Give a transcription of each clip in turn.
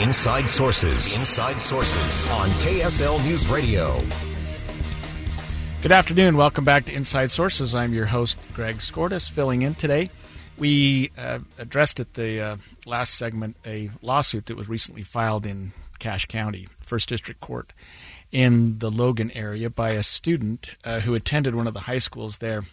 Inside Sources. Inside Sources on KSL News Radio. Good afternoon. Welcome back to Inside Sources. I'm your host, Greg Skordas, filling in today. We uh, addressed at the uh, last segment a lawsuit that was recently filed in Cache County, First District Court, in the Logan area by a student uh, who attended one of the high schools there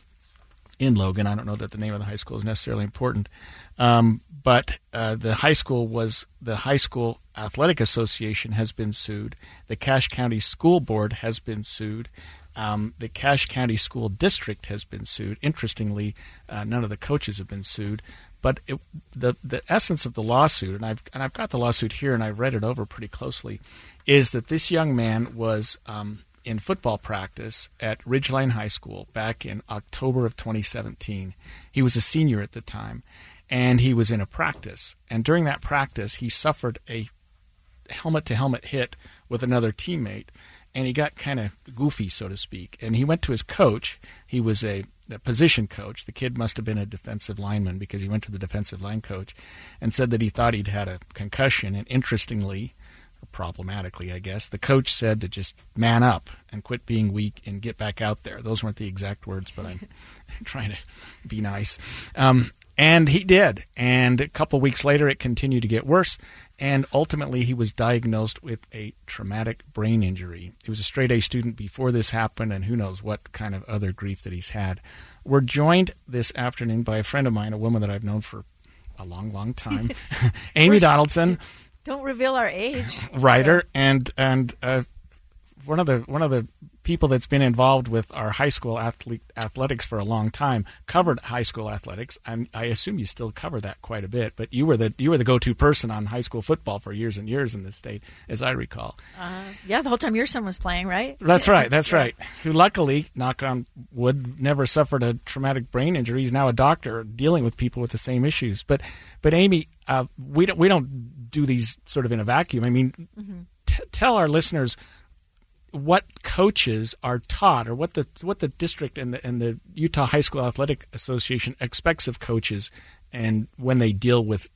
in Logan. I don't know that the name of the high school is necessarily important, um, but uh, the high school was the High School Athletic Association has been sued. The Cache County School Board has been sued. Um, the Cache County School District has been sued. Interestingly, uh, none of the coaches have been sued. But it, the the essence of the lawsuit, and I've and I've got the lawsuit here, and I've read it over pretty closely, is that this young man was um, in football practice at Ridgeline High School back in October of 2017. He was a senior at the time, and he was in a practice. And during that practice, he suffered a helmet to helmet hit with another teammate, and he got kind of goofy, so to speak. And he went to his coach. He was a, a position coach. The kid must have been a defensive lineman because he went to the defensive line coach and said that he thought he'd had a concussion. And interestingly, problematically, I guess, the coach said to just man up and quit being weak and get back out there. Those weren't the exact words, but I'm trying to be nice. Um, and he did. And a couple weeks later, it continued to get worse. And ultimately, he was diagnosed with a traumatic brain injury. He was a straight A student before this happened, and who knows what kind of other grief that he's had. We're joined this afternoon by a friend of mine, a woman that I've known for a long, long time, Amy Donaldson. Don't reveal our age. Writer and and uh, one of the one of the people that's been involved with our high school athlete, athletics for a long time covered high school athletics. And I assume you still cover that quite a bit but you were the you were the go-to person on high school football for years and years in this state as I recall. Uh, yeah the whole time your son was playing right? That's right that's right. Who luckily knock on wood never suffered a traumatic brain injury. He's now a doctor dealing with people with the same issues. But but Amy uh, we don't we don't do these sort of in a vacuum. I mean mm-hmm. t- tell our listeners what coaches are taught or what the what the district and the and the Utah High School Athletic Association expects of coaches and when they deal with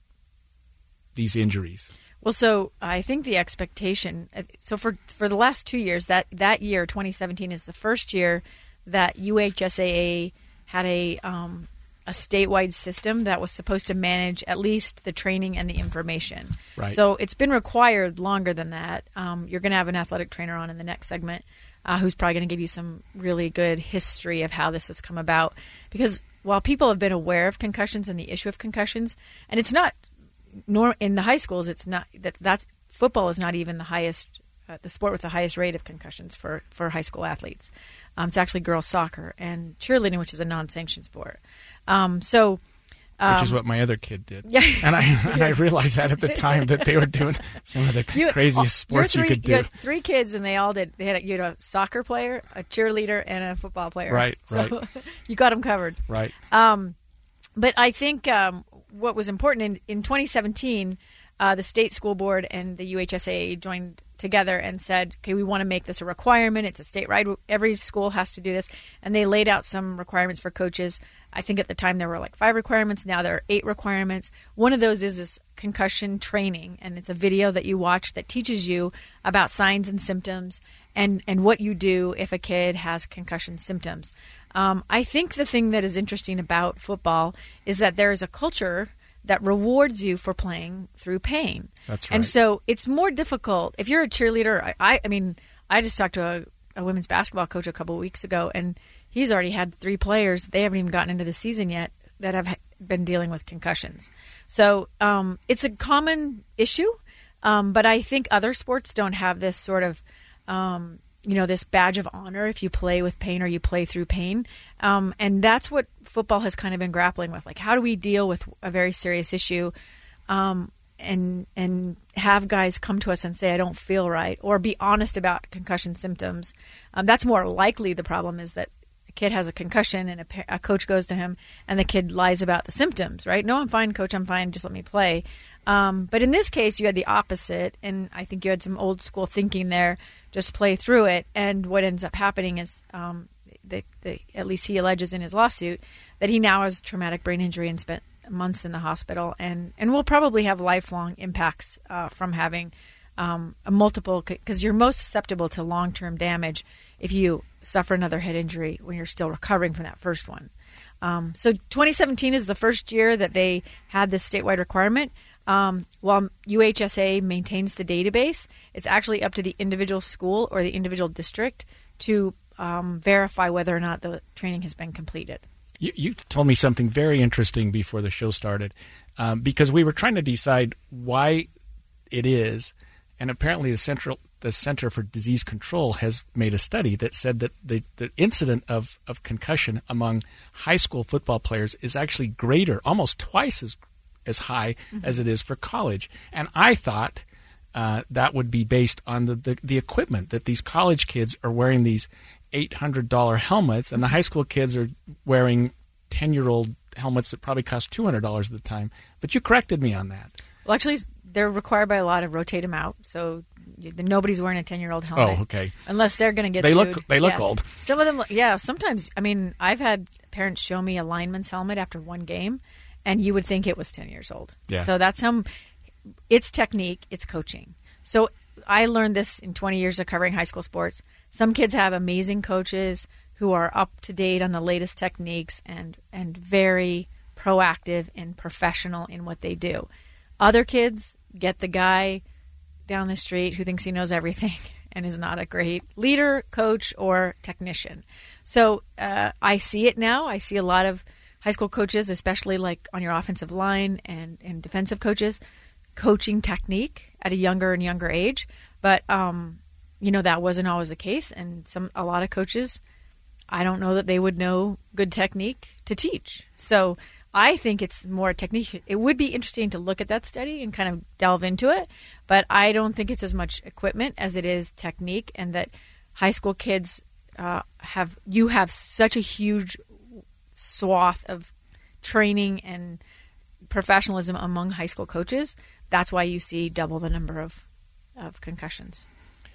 these injuries. Well, so I think the expectation so for for the last 2 years that that year 2017 is the first year that UHSAA had a um, a statewide system that was supposed to manage at least the training and the information. Right. So it's been required longer than that. Um, you're going to have an athletic trainer on in the next segment uh, who's probably going to give you some really good history of how this has come about. Because while people have been aware of concussions and the issue of concussions, and it's not nor in the high schools, it's not that that's football is not even the highest uh, the sport with the highest rate of concussions for, for high school athletes. Um, it's actually girls soccer and cheerleading, which is a non-sanctioned sport. Um, so. Um, Which is um, what my other kid did. Yeah, and I and I realized that at the time that they were doing some of the you, craziest sports three, you could do. You had three kids, and they all did. They had a, you had a soccer player, a cheerleader, and a football player. Right, so right. you got them covered. Right. Um, but I think um, what was important in, in 2017, uh, the state school board and the UHSA joined together and said, okay, we want to make this a requirement. It's a state right. Every school has to do this. And they laid out some requirements for coaches. I think at the time there were like five requirements. Now there are eight requirements. One of those is this concussion training. And it's a video that you watch that teaches you about signs and symptoms and, and what you do if a kid has concussion symptoms. Um, I think the thing that is interesting about football is that there is a culture that rewards you for playing through pain. That's right. And so it's more difficult if you're a cheerleader. I, I, I mean, I just talked to a, a women's basketball coach a couple of weeks ago, and he's already had three players. They haven't even gotten into the season yet that have been dealing with concussions. So um, it's a common issue, um, but I think other sports don't have this sort of um, you know this badge of honor if you play with pain or you play through pain um, and that's what football has kind of been grappling with like how do we deal with a very serious issue um, and and have guys come to us and say I don't feel right or be honest about concussion symptoms. Um, that's more likely. The problem is that a kid has a concussion and a, a, coach goes to him and the kid lies about the symptoms. Right? No, I'm fine, coach. I'm fine. Just let me play. Um, but in this case, you had the opposite, and I think you had some old school thinking there. Just play through it, and what ends up happening is, um, the, the, at least he alleges in his lawsuit, that he now has traumatic brain injury and spent months in the hospital, and and will probably have lifelong impacts uh, from having um, a multiple because you're most susceptible to long term damage if you suffer another head injury when you're still recovering from that first one. Um, so 2017 is the first year that they had this statewide requirement. Um, while UHSA maintains the database, it's actually up to the individual school or the individual district to um, verify whether or not the training has been completed. You, you told me something very interesting before the show started, um, because we were trying to decide why it is, and apparently the central the Center for Disease Control has made a study that said that the, the incident of, of concussion among high school football players is actually greater, almost twice as as high mm-hmm. as it is for college. And I thought uh, that would be based on the, the, the equipment that these college kids are wearing these $800 helmets, and the high school kids are wearing 10 year old helmets that probably cost $200 at the time. But you corrected me on that. Well, actually, they're required by a law to rotate them out. So nobody's wearing a 10 year old helmet. Oh, okay. Unless they're going to get they sued. Look, they look yeah. old. Some of them, yeah, sometimes, I mean, I've had parents show me a lineman's helmet after one game, and you would think it was 10 years old. Yeah. So that's how it's technique, it's coaching. So I learned this in 20 years of covering high school sports. Some kids have amazing coaches who are up to date on the latest techniques and and very proactive and professional in what they do. Other kids get the guy down the street who thinks he knows everything and is not a great leader, coach, or technician. So uh, I see it now. I see a lot of high school coaches, especially like on your offensive line and, and defensive coaches, coaching technique at a younger and younger age. But um, you know that wasn't always the case, and some a lot of coaches, I don't know that they would know good technique to teach. So I think it's more technique. It would be interesting to look at that study and kind of delve into it, but I don't think it's as much equipment as it is technique, and that high school kids uh, have you have such a huge swath of training and professionalism among high school coaches. That's why you see double the number of of concussions.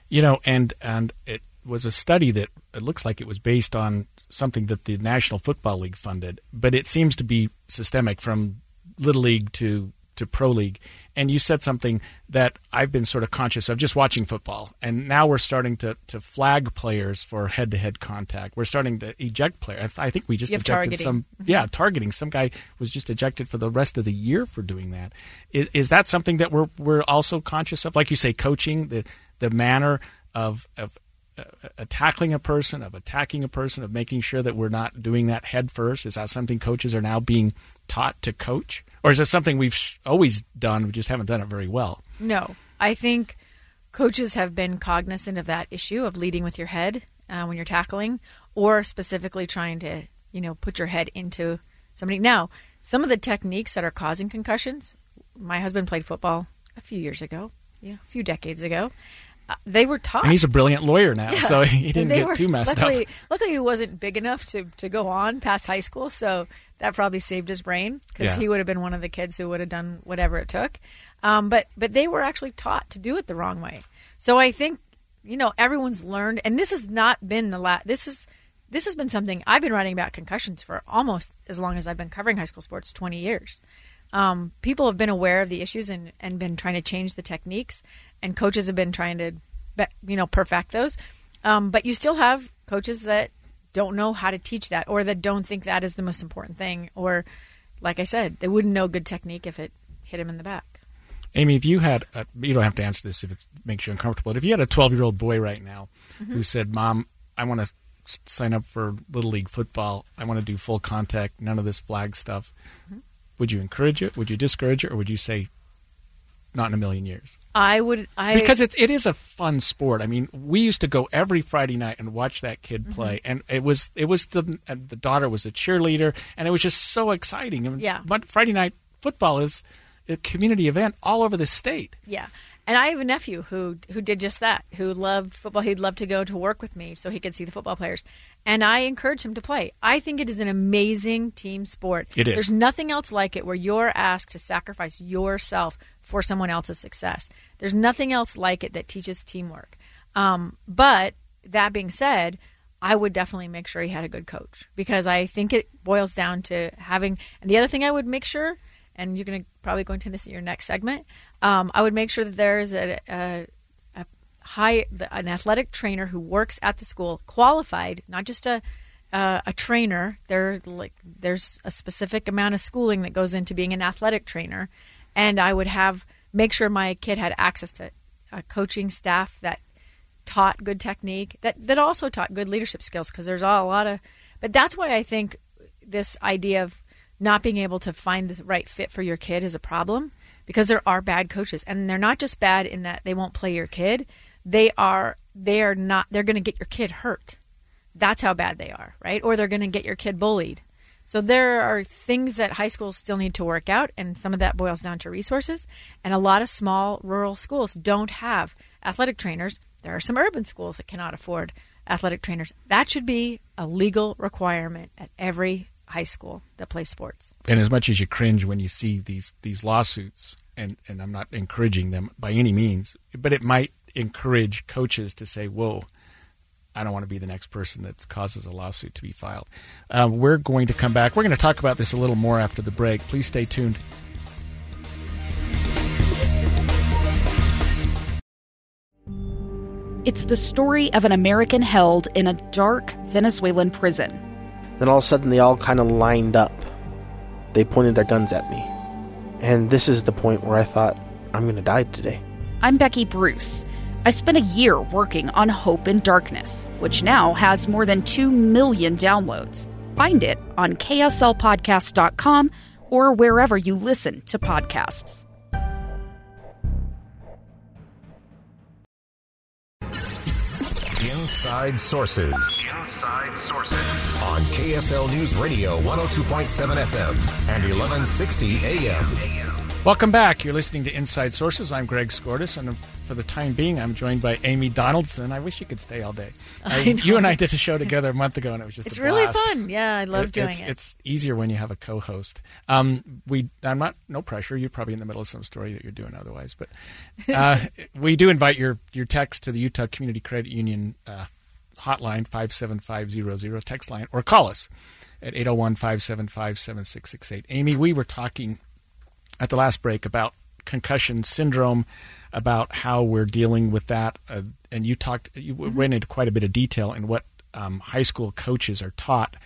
You know, and and it was a study that it looks like it was based on something that the National Football League funded, but it seems to be systemic from little league to to pro league. And you said something that I've been sort of conscious of just watching football. And now we're starting to, to flag players for head to head contact. We're starting to eject players. I think we just ejected targeting. some. Yeah, targeting. Some guy was just ejected for the rest of the year for doing that. Is, is that something that we're we're also conscious of? Like you say, coaching the the manner of of uh, tackling a person, of attacking a person, of making sure that we're not doing that head first? Is that something coaches are now being taught to coach? Or is it something we've always done, we just haven't done it very well? No. I think coaches have been cognizant of that issue of leading with your head uh, when you're tackling or specifically trying to, you know, put your head into somebody. Now, some of the techniques that are causing concussions, my husband played football a few years ago, yeah, a few decades ago. They were taught. And he's a brilliant lawyer now, Yeah. so he didn't get were- too messed luckily, up. Luckily, he wasn't big enough to, to go on past high school, so that probably saved his brain because Yeah. he would have been one of the kids who would have done whatever it took. Um, but but they were actually taught to do it the wrong way. So I think you know everyone's learned, and this has not been the last. This is this has been something I've been writing about concussions for almost as long as I've been covering high school sports, twenty years. Um, people have been aware of the issues and, and been trying to change the techniques, and coaches have been trying to, you know, perfect those. Um, but you still have coaches that don't know how to teach that, or that don't think that is the most important thing, or, like I said, they wouldn't know good technique if it hit him in the back. Amy, if you had, a, you don't have to answer this if it makes you uncomfortable. But if you had a 12 year old boy right now Mm-hmm. who said, Mom, I want to sign up for Little League football, I want to do full contact, none of this flag stuff, Mm-hmm. Would you encourage it? Would you discourage it? Or would you say, not in a million years? I would. I Because it's it is a fun sport. I mean, we used to go every Friday night and watch that kid Mm-hmm. play, and it was it was the and the daughter was a cheerleader, and it was just so exciting. Yeah. But Friday night football is a community event all over the state. Yeah. And I have a nephew who who did just that, who loved football. He'd love to go to work with me so he could see the football players. And I encourage him to play. I think it is an amazing team sport. It is. There's nothing else like it where you're asked to sacrifice yourself for someone else's success. There's nothing else like it that teaches teamwork. Um, but that being said, I would definitely make sure he had a good coach because I think it boils down to having. And the other thing I would make sure, and you're going to probably go into this in your next segment, um, I would make sure that there is a, a, high an athletic trainer who works at the school, qualified, not just a uh, a trainer. There like there's a specific amount of schooling that goes into being an athletic trainer, and I would have make sure my kid had access to a coaching staff that taught good technique that that also taught good leadership skills because there's a lot of but that's why I think this idea of not being able to find the right fit for your kid is a problem because there are bad coaches. And they're not just bad in that they won't play your kid they are they are not they're going to get your kid hurt. That's how bad they are right? Or they're going to get your kid bullied. So there are things that high schools still need to work out and some of that boils down to resources. And a lot of small rural schools don't have athletic trainers. There are some urban schools that cannot afford athletic trainers. That should be a legal requirement at every high school that plays sports. And as much as you cringe when you see these these lawsuits, and and I'm not encouraging them by any means, but it might encourage coaches to say, "Whoa." I don't want to be the next person that causes a lawsuit to be filed. Uh, we're going to come back. We're going to talk about this a little more after the break. Please stay tuned. It's the story of an American held in a dark Venezuelan prison. Then all of a sudden, they all kind of lined up. They pointed their guns at me. And this is the point where I thought, I'm going to die today. I'm Becky Bruce. I spent a year working on Hope in Darkness, which now has more than 2 million downloads. Find it on kslpodcast.com or wherever you listen to podcasts. Inside Sources. Inside Sources. On KSL News Radio 102.7 FM and 1160 AM. Welcome back. You're listening to Inside Sources. I'm Greg Skordas, and for the time being, I'm joined by Amy Donaldson. I wish you could stay all day. Uh, you and I did a show together a month ago, and it was just it's really blast. fun. Yeah, I love It- doing it's, it. It's easier when you have a co-host. Um, we, I'm not no pressure. You're probably in the middle of some story that you're doing otherwise, but uh, we do invite your your text to the Utah Community Credit Union uh, hotline five seven five zero zero text line or call us at 801-575-7668. Amy, we were talking at the last break about concussion syndrome, about how we're dealing with that, uh, and you talked, you went into quite a bit of detail in what um, high school coaches are taught,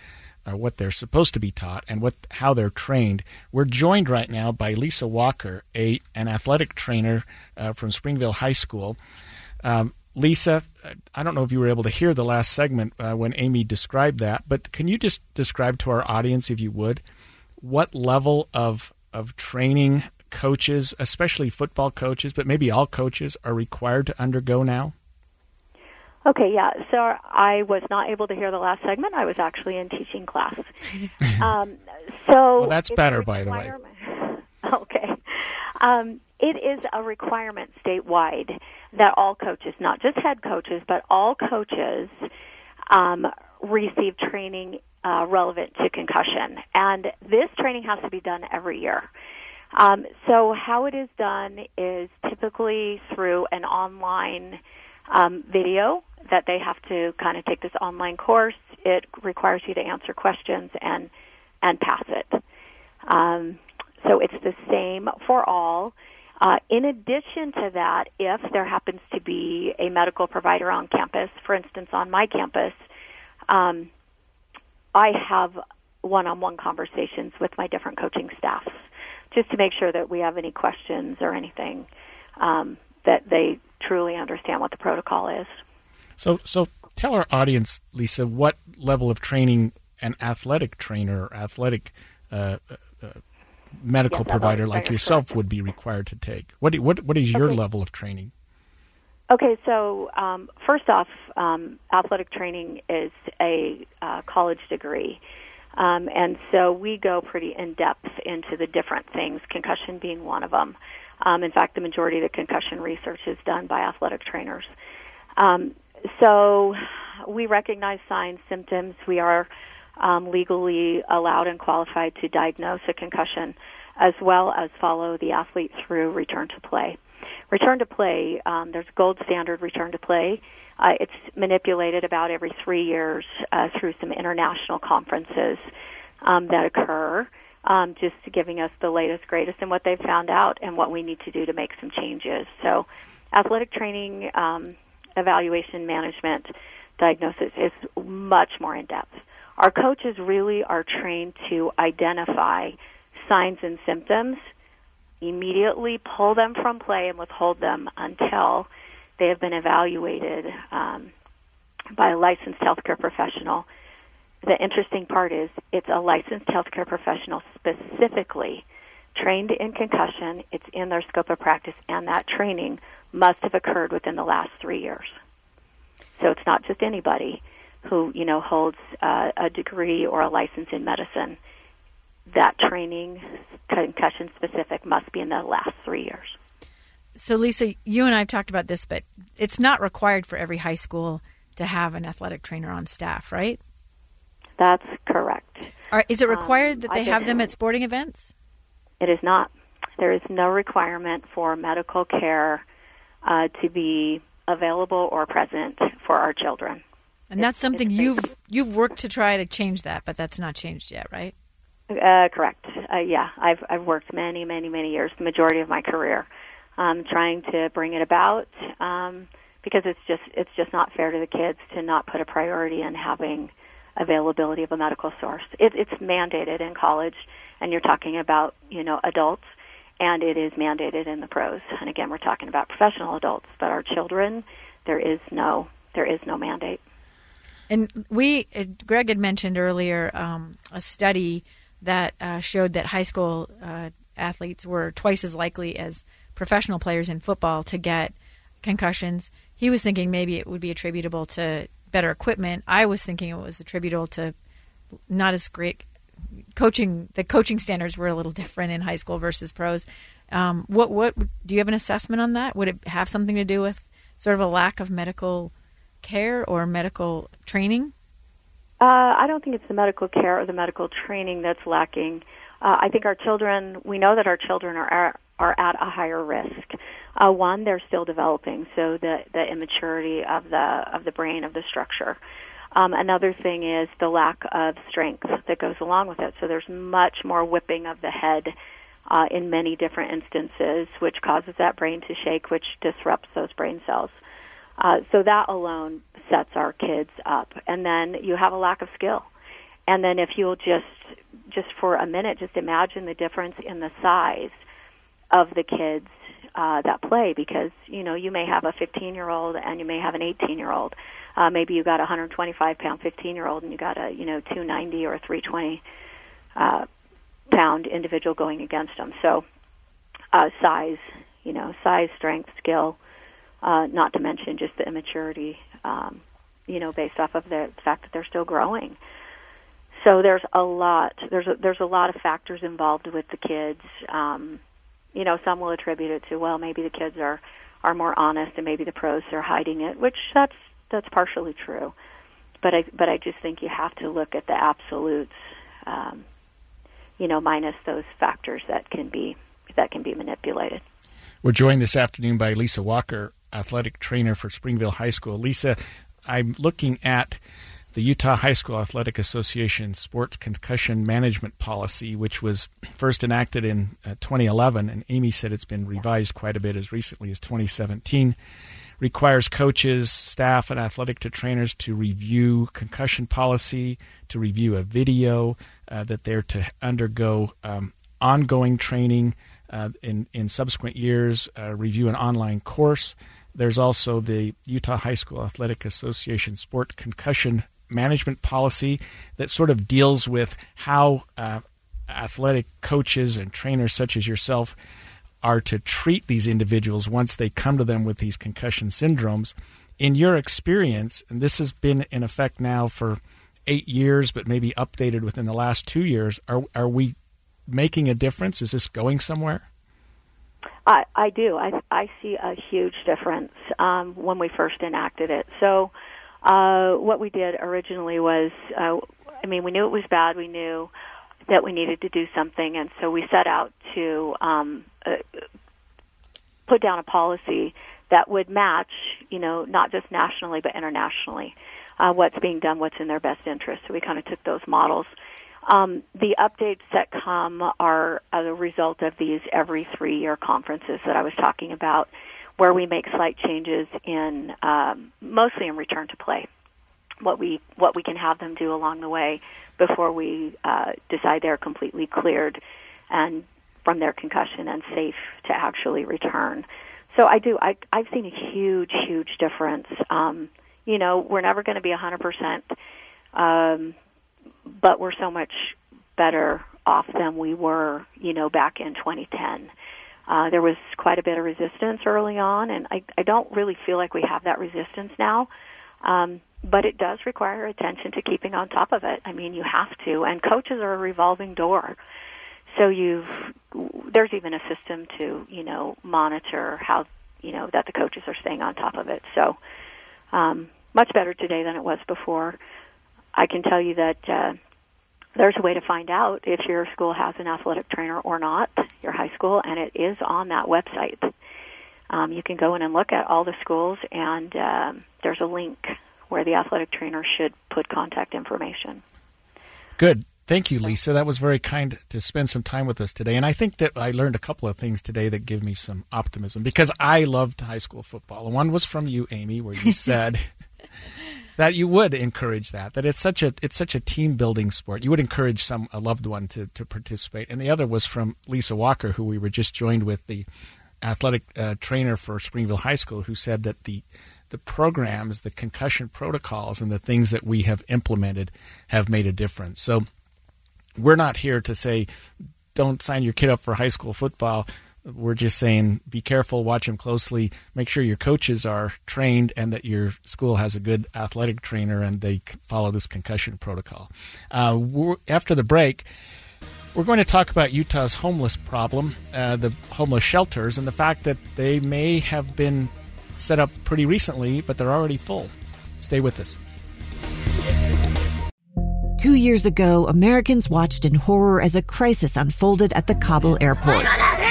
or what they're supposed to be taught, and what how they're trained. We're joined right now by Lisa Walker, a an athletic trainer uh, from Springville High School. Um, Lisa, I don't know if you were able to hear the last segment uh, when Amy described that, but can you just describe to our audience, if you would, what level of of training coaches, especially football coaches, but maybe all coaches, are required to undergo now? Okay, yeah. So I was not able to hear the last segment. I was actually in teaching class. um, so Well, that's better, by the way. Okay. Um, it is a requirement statewide that all coaches, not just head coaches, but all coaches, um, receive training uh, relevant to concussion. And this training has to be done every year. Um, so how it is done is typically through an online um, video that they have to kind of take this online course. It requires you to answer questions and and pass it. Um, so it's the same for all. Uh, in addition to that, if there happens to be a medical provider on campus, for instance, on my campus, um, I have one-on-one conversations with my different coaching staffs just to make sure that we have any questions or anything um, that they truly understand what the protocol is. So, so tell our audience, Lisa, what level of training an athletic trainer or athletic uh, uh, uh, medical Yes, provider like yourself correct. would be required to take. What what what is your level of training? Okay, so um, first off, um, athletic training is a uh, college degree. Um, and so we go pretty in depth into the different things, concussion being one of them. Um, in fact, the majority of the concussion research is done by athletic trainers. Um, so we recognize signs, symptoms. We are um, legally allowed and qualified to diagnose a concussion as well as follow the athlete through return to play. Return to play, um, there's gold standard return to play. Uh, it's manipulated about every three years uh, through some international conferences um, that occur, um, just giving us the latest, greatest, and what they've found out and what we need to do to make some changes. So, athletic training, um, evaluation, management, diagnosis is much more in depth. Our coaches really are trained to identify signs and symptoms, immediately pull them from play and withhold them until they have been evaluated um, by a licensed healthcare professional. The interesting part is it's a licensed healthcare professional specifically trained in concussion. It's in their scope of practice, and that training must have occurred within the last three years. So it's not just anybody who you know holds uh, a degree or a license in medicine. That training, concussion specific, must be in the last three years. So, Lisa, you and I have talked about this, but it's not required for every high school to have an athletic trainer on staff, right? That's correct. Are, is it required um, that they have them at sporting events? It is not. There is no requirement for medical care uh, to be available or present for our children. And that's something you've you've worked to try to change that, but that's not changed yet, right? Uh, correct. Uh, yeah, I've I've worked many, many, many years, the majority of my career, um, trying to bring it about um, because it's just it's just not fair to the kids to not put a priority in having availability of a medical source. It, it's mandated in college, and you're talking about you know adults, and it is mandated in the pros. And again, we're talking about professional adults, but our children, there is no there is no mandate. And we, uh, Greg had mentioned earlier um, a study that uh, showed that high school uh, athletes were twice as likely as professional players in football to get concussions. He was thinking maybe it would be attributable to better equipment. I was thinking it was attributable to not as great coaching. The coaching standards were a little different in high school versus pros. Um, what what do you have an assessment on that? Would it have something to do with sort of a lack of medical care or medical training? Uh, I don't think it's the medical care or the medical training that's lacking. Uh, I think our children, we know that our children are are at a higher risk. Uh, one, they're still developing, so the the immaturity of the of the brain of the structure. Um, another thing is the lack of strength that goes along with it. So there's much more whipping of the head uh, in many different instances, which causes that brain to shake, which disrupts those brain cells. Uh, so that alone sets our kids up. And then you have a lack of skill. And then if you'll just just for a minute just imagine the difference in the size of the kids uh, that play because you know you may have a 15 year old and you may have an 18 year old. Uh, maybe you got a 125 pound 15 year old and you got a you know 290 or a 320 uh, pound individual going against them. So uh, size, you know, size, strength, skill uh, not to mention just the immaturity, um, you know, based off of the fact that they're still growing. So there's a lot. There's a, there's a lot of factors involved with the kids. Um, you know, some will attribute it to well, maybe the kids are are more honest, and maybe the pros are hiding it, which that's that's partially true. But I but I just think you have to look at the absolutes. Um, you know, minus those factors that can be that can be manipulated. We're joined this afternoon by Lisa Walker, athletic trainer for Springville High School. Lisa, I'm looking at the Utah High School Athletic Association Sports Concussion Management Policy, which was first enacted in uh, 2011, and Amy said it's been revised quite a bit as recently as 2017. Requires coaches, staff, and athletic to trainers to review concussion policy, to review a video, uh, that they're to undergo um, ongoing training in in subsequent years, uh, review an online course, there's also the Utah High School Athletic Association Sport Concussion Management Policy that sort of deals with how uh, athletic coaches and trainers such as yourself are to treat these individuals once they come to them with these concussion syndromes. In your experience, and this has been in effect now for eight years, but maybe updated within the last two years. Are are we making a difference? Is this going somewhere? I, I do. I, I see a huge difference um, when we first enacted it. So, uh, what we did originally was, uh, I mean, we knew it was bad. We knew that we needed to do something, and so we set out to um, uh, put down a policy that would match, you know, not just nationally but internationally, uh, what's being done, what's in their best interest. So we kind of took those models. Um, the updates that come are a result of these every three year conferences that I was talking about, where we make slight changes in um, mostly in return to play, what we what we can have them do along the way before we uh, decide they're completely cleared and from their concussion and safe to actually return. So I do. I, I've seen a huge, huge difference. Um, you know, we're never going to be 100%, um, but we're so much better off than we were, you know, back in 2010. Uh, there was quite a bit of resistance early on, and I, I don't really feel like we have that resistance now. Um, but it does require attention to keeping on top of it. I mean, you have to, and coaches are a revolving door. So you've there's even a system to you know monitor how you know that the coaches are staying on top of it. So um, much better today than it was before. I can tell you that uh, there's a way to find out if your school has an athletic trainer or not, your high school, and it is on that website. Um, you can go in and look at all the schools, and um, there's a link where the athletic trainer should put contact information. Good. Thank you, Lisa. That was very kind to spend some time with us today. And I think that I learned a couple of things today that give me some optimism because I loved high school football. And One was from you, Amy, where you said that you would encourage that that it's such a it's such a team building sport. You would encourage some a loved one to to participate. And the other was from Lisa Walker, who we were just joined with the athletic uh, trainer for Springville High School, who said that the the programs, the concussion protocols, and the things that we have implemented have made a difference. So we're not here to say don't sign your kid up for high school football. We're just saying be careful, watch them closely, make sure your coaches are trained and that your school has a good athletic trainer and they follow this concussion protocol. Uh, after the break, we're going to talk about Utah's homeless problem, uh, the homeless shelters, and the fact that they may have been set up pretty recently, but they're already full. Stay with us. Two years ago, Americans watched in horror as a crisis unfolded at the Kabul airport.